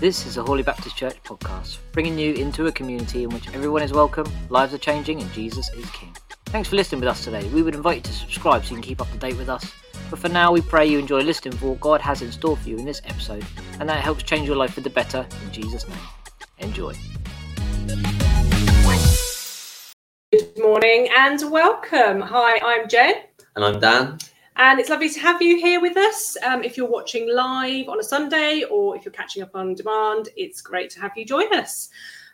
This is a Hawley Baptist Church podcast, bringing you into a community in which everyone is welcome, lives are changing, and Jesus is King. Thanks for listening with us today. We would invite you to subscribe so you can keep up to date with us. But for now, we pray you enjoy listening for what God has in store for you in this episode, and that it helps change your life for the better in Jesus' name. Enjoy. Good morning and welcome. Hi, I'm Jen. And I'm Dan. And it's lovely to have you here with us. Um, if you're watching live on a Sunday or if you're catching up on demand, it's great to have you join us.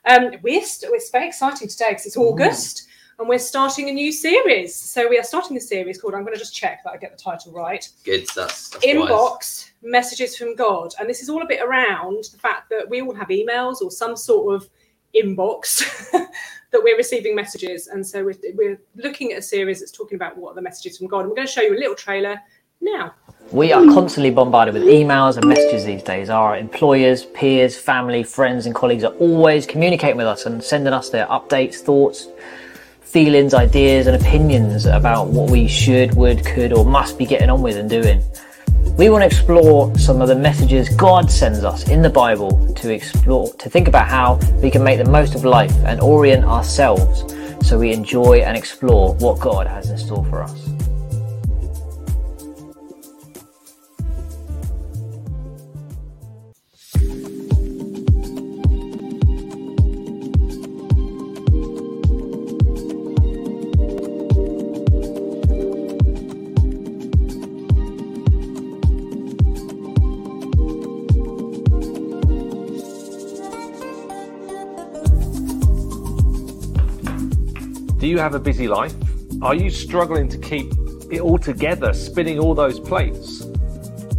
Um, we're st- it's very exciting today because it's August and we're starting a new series. So we are starting a series called, I'm going to just check that I get the title right Good. That's, that's Inbox wise. Messages from God. And this is all a bit around the fact that we all have emails or some sort of inbox that we're receiving messages. And so we're, we're looking at a series that's talking about what are the messages from God. And we're going to show you a little trailer now. We are constantly bombarded with emails and messages these days. Our employers, peers, family, friends, and colleagues are always communicating with us and sending us their updates, thoughts, feelings, ideas, and opinions about what we should, would, could, or must be getting on with and doing. We want to explore some of the messages God sends us in the Bible to explore, to think about how we can make the most of life and orient ourselves so we enjoy and explore what God has in store for us. Do you have a busy life? Are you struggling to keep it all together, spinning all those plates?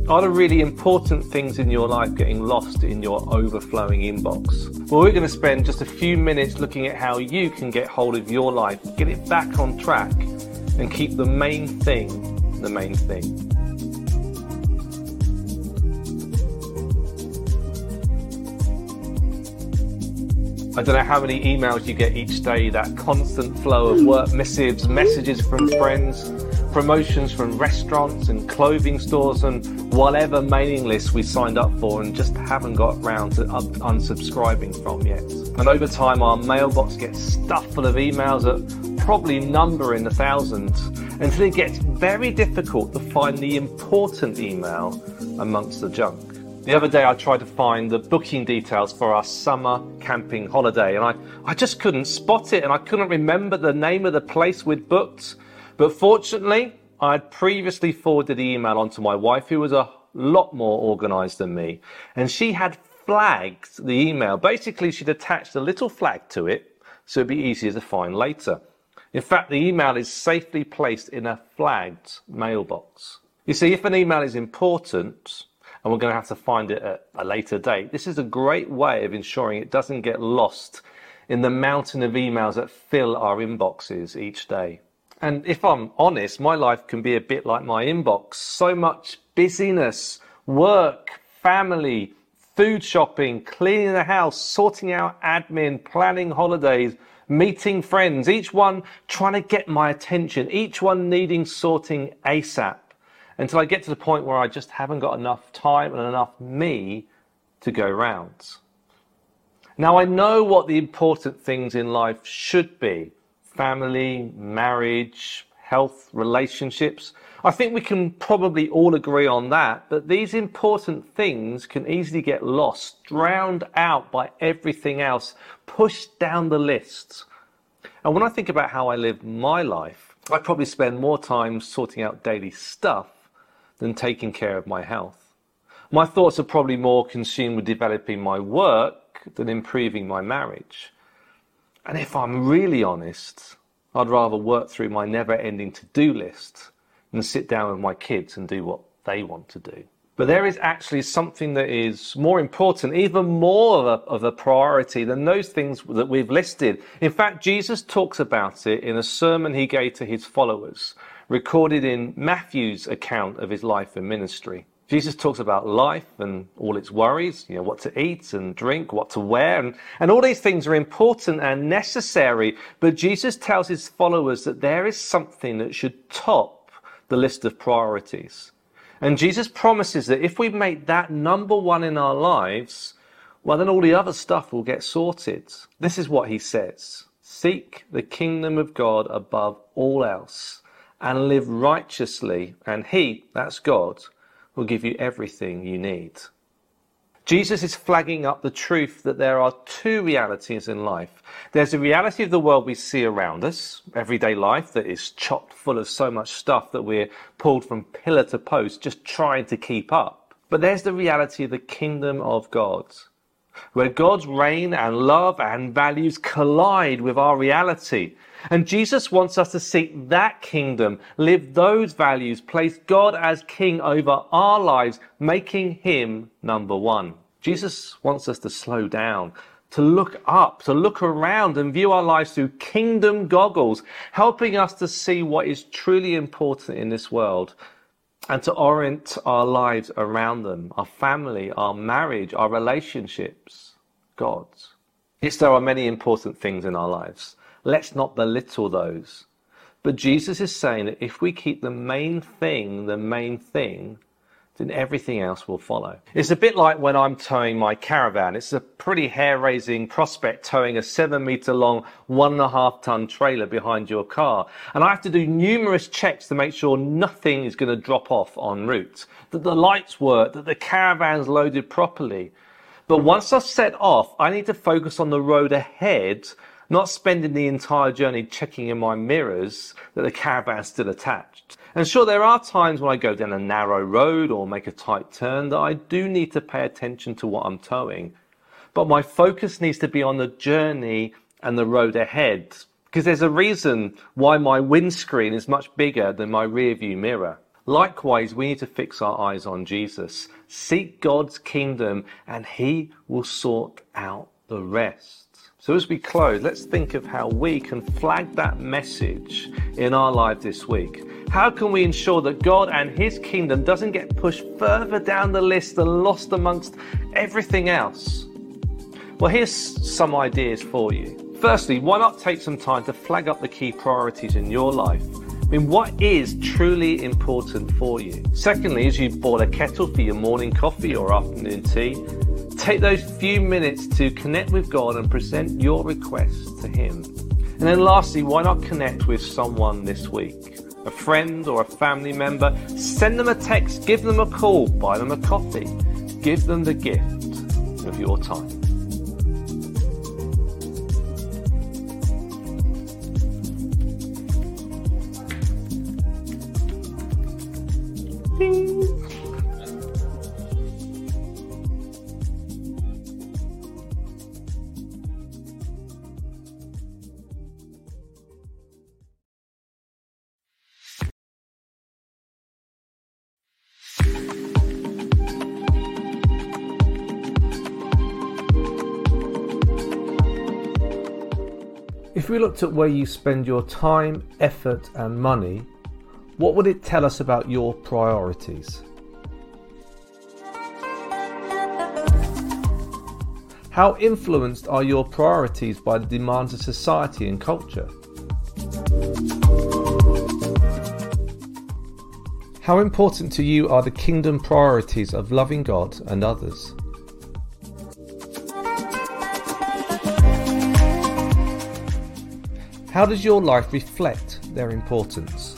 Are the really important things in your life getting lost in your overflowing inbox? Well, we're going to spend just a few minutes looking at how you can get hold of your life, get it back on track, and keep the main thing the main thing. I don't know how many emails you get each day, that constant flow of work missives, messages from friends, promotions from restaurants and clothing stores and whatever mailing lists we signed up for and just haven't got round to unsubscribing from yet. And over time, our mailbox gets stuffed full of emails that probably number in the thousands until it gets very difficult to find the important email amongst the junk. The other day, I tried to find the booking details for our summer camping holiday, and I, I just couldn't spot it, and I couldn't remember the name of the place we'd booked. But fortunately, I had previously forwarded the email on to my wife, who was a lot more organized than me, and she had flagged the email. Basically, she'd attached a little flag to it so it'd be easier to find later. In fact, the email is safely placed in a flagged mailbox. You see, if an email is important, and we're going to have to find it at a later date. This is a great way of ensuring it doesn't get lost in the mountain of emails that fill our inboxes each day. And if I'm honest, my life can be a bit like my inbox. So much busyness, work, family, food shopping, cleaning the house, sorting out admin, planning holidays, meeting friends, each one trying to get my attention, each one needing sorting ASAP until I get to the point where I just haven't got enough time and enough me to go round. Now, I know what the important things in life should be family, marriage, health, relationships. I think we can probably all agree on that, but these important things can easily get lost, drowned out by everything else, pushed down the list. And when I think about how I live my life, I probably spend more time sorting out daily stuff than taking care of my health. My thoughts are probably more consumed with developing my work than improving my marriage. And if I'm really honest, I'd rather work through my never ending to do list than sit down with my kids and do what they want to do. But there is actually something that is more important, even more of a, of a, priority than those things that we've listed. In fact, Jesus talks about it in a sermon he gave to his followers, recorded in Matthew's account of his life and ministry. Jesus talks about life and all its worries, you know, what to eat and drink, what to wear, and, and all these things are important and necessary. But Jesus tells his followers that there is something that should top the list of priorities. And Jesus promises that if we make that number one in our lives, well, then all the other stuff will get sorted. This is what he says Seek the kingdom of God above all else and live righteously, and he, that's God, will give you everything you need. Jesus is flagging up the truth that there are two realities in life. There's the reality of the world we see around us, everyday life that is chocked full of so much stuff that we're pulled from pillar to post just trying to keep up. But there's the reality of the kingdom of God, where God's reign and love and values collide with our reality. And Jesus wants us to seek that kingdom, live those values, place God as king over our lives, making him number one. Jesus wants us to slow down, to look up, to look around and view our lives through kingdom goggles, helping us to see what is truly important in this world and to orient our lives around them, our family, our marriage, our relationships, God's. Yes, there are many important things in our lives. Let's not belittle those. But Jesus is saying that if we keep the main thing the main thing, then everything else will follow. It's a bit like when I'm towing my caravan. It's a pretty hair raising prospect towing a seven meter long, one and a half ton trailer behind your car. And I have to do numerous checks to make sure nothing is going to drop off en route, that the lights work, that the caravan's loaded properly. But once I've set off, I need to focus on the road ahead not spending the entire journey checking in my mirrors that the caravan's still attached. And sure, there are times when I go down a narrow road or make a tight turn that I do need to pay attention to what I'm towing. But my focus needs to be on the journey and the road ahead. Because there's a reason why my windscreen is much bigger than my rear view mirror. Likewise, we need to fix our eyes on Jesus. Seek God's kingdom and He will sort out the rest. So, as we close, let's think of how we can flag that message in our life this week. How can we ensure that God and His kingdom doesn't get pushed further down the list and lost amongst everything else? Well, here's some ideas for you. Firstly, why not take some time to flag up the key priorities in your life? I mean, what is truly important for you? Secondly, as you boil a kettle for your morning coffee or afternoon tea, Take those few minutes to connect with God and present your requests to Him. And then lastly, why not connect with someone this week? A friend or a family member? Send them a text, give them a call, buy them a coffee. Give them the gift of your time. Ding. If we looked at where you spend your time, effort, and money, what would it tell us about your priorities? How influenced are your priorities by the demands of society and culture? How important to you are the kingdom priorities of loving God and others? How does your life reflect their importance?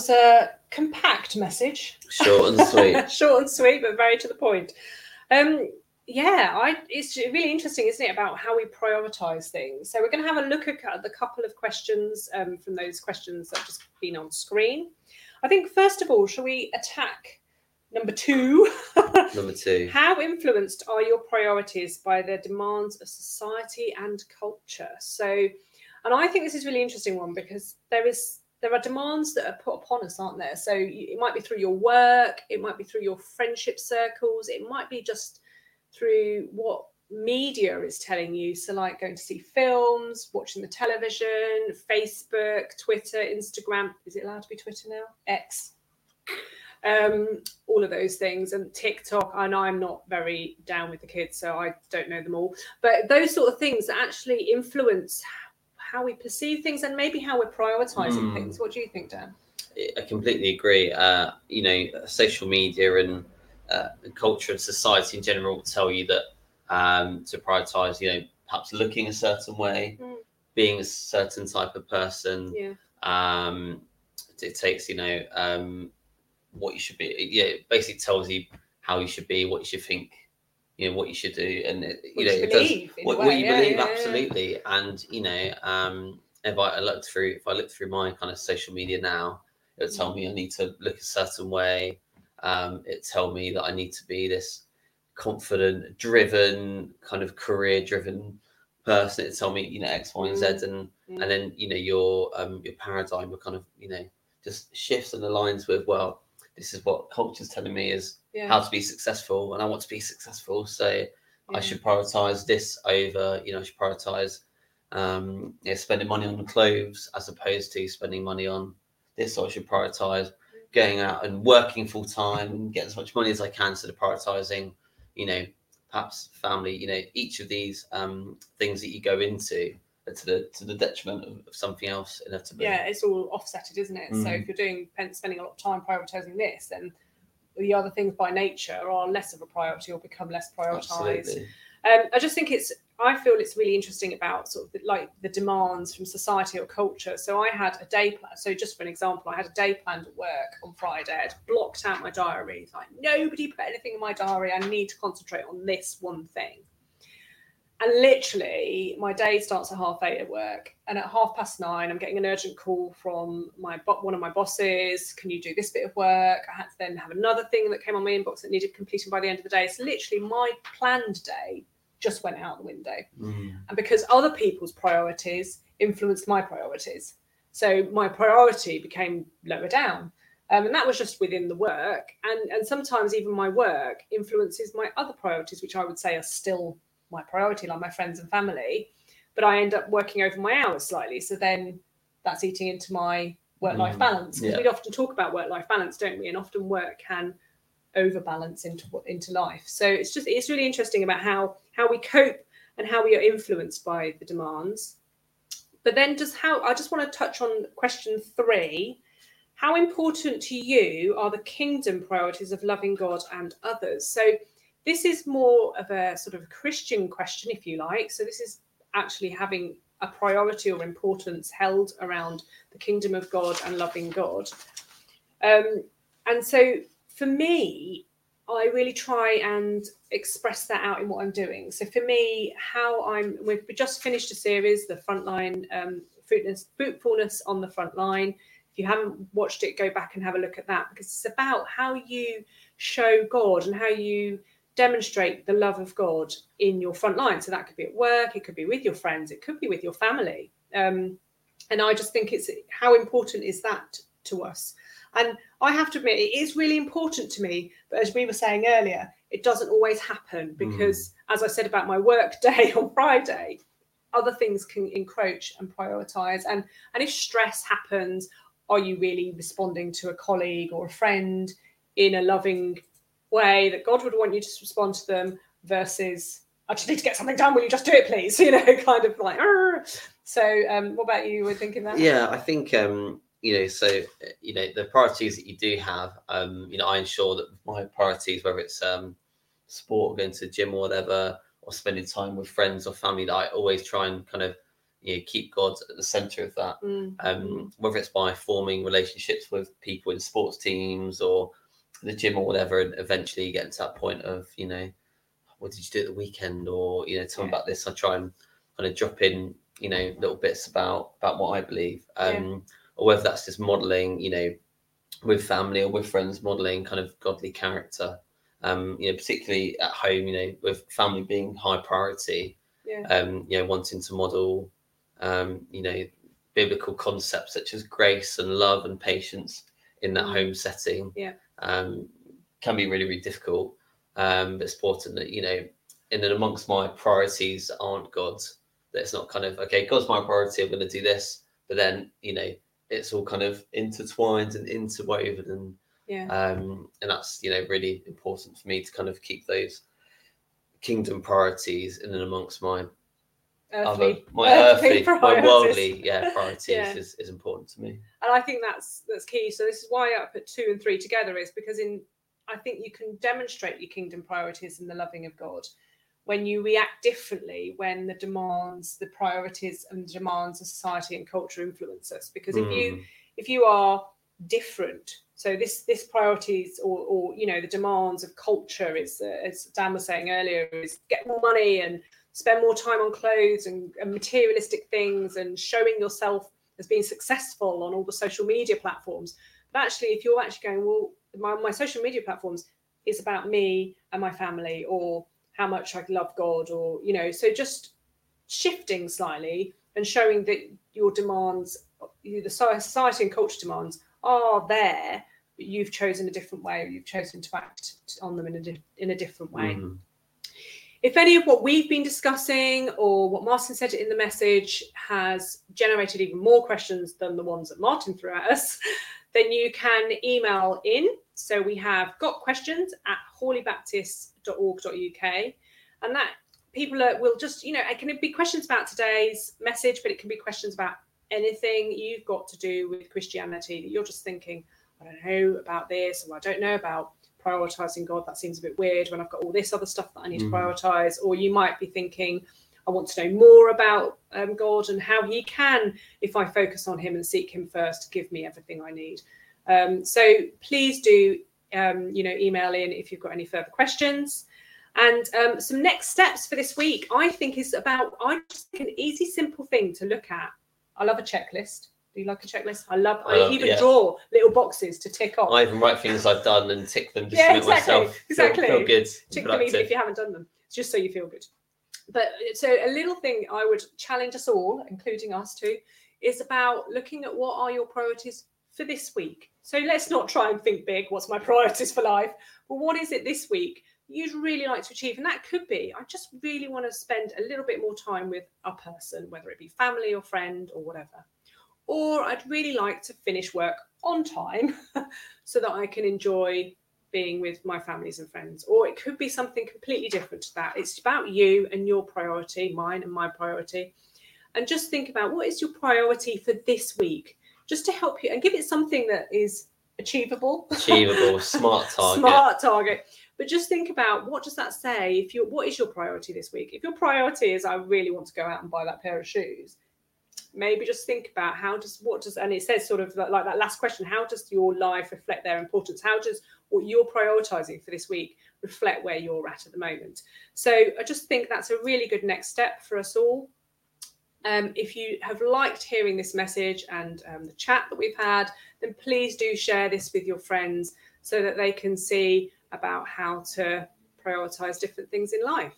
Was a compact message. Short and sweet. Short and sweet, but very to the point. Um, yeah, I, it's really interesting, isn't it, about how we prioritize things. So we're going to have a look at the couple of questions um, from those questions that have just been on screen. I think first of all, shall we attack number two? Number two. How influenced are your priorities by the demands of society and culture? So And I think this is a really interesting one because there is there are demands that are put upon us, aren't there? So it might be through your work, it might be through your friendship circles, it might be just through what media is telling you. So like going to see films, watching the television, Facebook, Twitter, Instagram. Is it allowed to be Twitter now? X. Um, all of those things and TikTok. And I'm not very down with the kids, so I don't know them all. But those sort of things actually influence how we perceive things and maybe how we're prioritizing Mm. things. What do you think, Dan? I completely agree. Uh, you know, social media and uh, culture and society in general will tell you that um, to prioritize, you know, perhaps looking a certain way, Mm. being a certain type of person, Yeah. um, dictates, you know, um, what you should be. Yeah, it basically tells you how you should be, what you should think, you know, what you should do, and it, you know, you it does believe, in a what, what you Yeah, believe yeah, yeah. absolutely and you know um if i look through if i look through my kind of social media now it would Mm. tell me i need to look a certain way um it tell me that i need to be this confident driven kind of career driven person it tell me you know x y and z and Mm. and then you know your um your paradigm will kind of you know just shifts and aligns with well this is what culture's telling me is Yeah. how to be successful and i want to be successful so yeah. I should prioritize this over, you know, I should prioritize um, spending money on clothes as opposed to spending money on this. I should prioritize going out and working full time and get as much money as I can instead of prioritizing, you know, perhaps family. You know, each of these um, things that you go into to the to the detriment of, of something else inevitably. yeah, it's all offsetted, isn't it? So Mm. if you're doing spending a lot of time prioritizing this, then the other things by nature are less of a priority or become less prioritized. Um, I just think it's. I feel it's really interesting about sort of the, like the demands from society or culture. So I had a day plan. So just for an example, I had a day planned at work on Friday. I'd blocked out my diary. Like nobody put anything in my diary. I need to concentrate on this one thing. And literally, my day starts at half eight at work, and at half past nine, I'm getting an urgent call from my one of my bosses. Can you do this bit of work? I had to then have another thing that came on my inbox that needed completing by the end of the day. So literally, my planned day just went out the window, Mm. and because other people's priorities influenced my priorities, so my priority became lower down. Um, and that was just within the work, and and sometimes even my work influences my other priorities, which I would say are still my priority, like my friends and family. But I end up working over my hours slightly, so then that's eating into my work-life Mm, balance. Because yeah. we'd often talk about work-life balance, don't we? And often work can overbalance into into life. So it's just it's really interesting about how how we cope and how we are influenced by the demands. But then just how I just want to touch on question three. How important to you are the kingdom priorities of loving God and others? So this is more of a sort of Christian question, if you like. So this is actually having a priority or importance held around the kingdom of God and loving God. Um, and so for me, I really try and express that out in what I'm doing. So for me, how I'm we've just finished a series, the frontline um, fruitfulness, fruitfulness on the front line. If you haven't watched it, go back and have a look at that because it's about how you show God and how you demonstrate the love of God in your front line. So that could be at work, it could be with your friends, it could be with your family. Um, and I just think it's how important is that to us? And I have to admit, it is really important to me. But as we were saying earlier, it doesn't always happen because, as I said about my work day on Friday, other things can encroach and prioritize. And and if stress happens, are you really responding to a colleague or a friend in a loving way that God would want you to respond to them versus I just need to get something done. Will you just do it, please? You know, kind of like. "Arr." So, um, what about you? Were thinking that? Yeah, I think um, you know. So you know the priorities that you do have. Um, you know, I ensure that my priorities, whether it's um, sport, going to the gym or whatever, or spending time with friends or family, that I always try and kind of you know keep God at the center of that. Mm, Um, whether it's by forming relationships with people in sports teams or the gym or whatever, and eventually you get to that point of you know, what did you do at the weekend, or you know, tell me Yeah. about this. I try and kind of drop in you know little bits about about what I believe, um, or whether that's just modeling, you know, with family or with friends, modeling kind of godly character. Um, you know, particularly at home, you know, with family being high priority, yeah. um, you know, wanting to model um, you know, biblical concepts such as grace and love and patience in that Mm. home setting. Yeah. Um, can be really, really difficult. Um, but it's important that, you know, in and amongst my priorities aren't God's, that it's not kind of, okay, God's my priority, I'm going to do this. But then, you know, it's all kind of intertwined and interwoven and Yeah. um, and that's you know really important for me to kind of keep those kingdom priorities in and amongst my other Earthly, my earthly earthly, my worldly yeah priorities Yeah. is, is important to me and I think that's that's key. So this is why I put two and three together is because in I think you can demonstrate your kingdom priorities in the loving of God when you react differently when the demands, the priorities and the demands of society and culture influence us. Because if you Mm, if you are different so this this priorities or or you know the demands of culture is uh, as dan was saying earlier is get more money and spend more time on clothes and, and materialistic things and showing yourself as being successful on all the social media platforms but actually if you're actually going well my, my social media platforms is about me and my family or how much i love god or you know so just shifting slightly and showing that your demands the society and culture demands are there, but you've chosen a different way, or you've chosen to act on them in a di- in a different way. mhm. If any of what we've been discussing or what Martin said in the message has generated even more questions than the ones that Martin threw at us, then you can email in. So we have got questions at hawleybaptist.org.uk, and that people are, will just, you know, it can be questions about today's message, but it can be questions about anything you've got to do with Christianity that you're just thinking, I don't know about this, or I don't know about prioritizing God. That seems a bit weird when I've got all this other stuff that I need Mhm. to prioritize. Or you might be thinking, I want to know more about um, God and how He can, if I focus on Him and seek Him first, give me everything I need. Um, so please do, um, you know, email in if you've got any further questions. And um, some next steps for this week, I think, is about I just think an easy, simple thing to look at. I love a checklist. Do you like a checklist? I love. I, I even yeah. draw little boxes to tick off. i even write things i've done and tick them just Yeah, to make exactly, myself exactly. feel, good tick them even if you haven't done them, just so you feel good. But so a little thing I would challenge us all, including us too, is about looking at what are your priorities for this week. So let's not try and think big. What's my priorities for life? But what is it this week you'd really like to achieve? And that could be I just really want to spend a little bit more time with a person, whether it be family or friend or whatever. Or I'd really like to finish work on time so that I can enjoy being with my families and friends, or it could be something completely different to that. It's about you and your priority, mine and my priority. And just think about what is your priority for this week, just to help you and give it something that is achievable, achievable smart target smart target. But just think about what does that say? If you what is your priority this week? If your priority is I really want to go out and buy that pair of shoes, maybe just think about how does what does and it says sort of like that last question how does your life reflect their importance? How does what you're prioritizing for this week reflect where you're at at the moment? So i just think that's a really good next step for us all. Um, if you have liked hearing this message and um, the chat that we've had then please do share this with your friends so that they can see about how to prioritize different things in life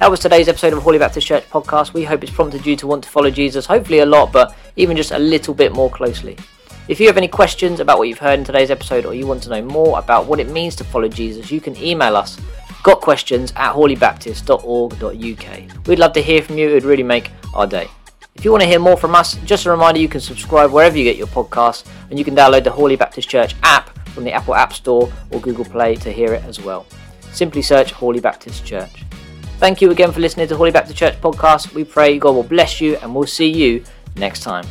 That was today's episode of Hawley Baptist Church podcast. We hope it's prompted you to want to follow Jesus, hopefully a lot, but even just a little bit more closely. If you have any questions about what you've heard in today's episode or you want to know more about what it means to follow Jesus, you can email us got questions at hawleybaptist.org.uk. We'd love to hear from you, it would really make our day. If you want to hear more from us, just a reminder you can subscribe wherever you get your podcasts and you can download the Hawley Baptist Church app from the Apple App Store or Google Play to hear it as well. Simply search Hawley Baptist Church. Thank you again for listening to Hawley Baptist Church podcast. We pray God will bless you, and we'll see you next time.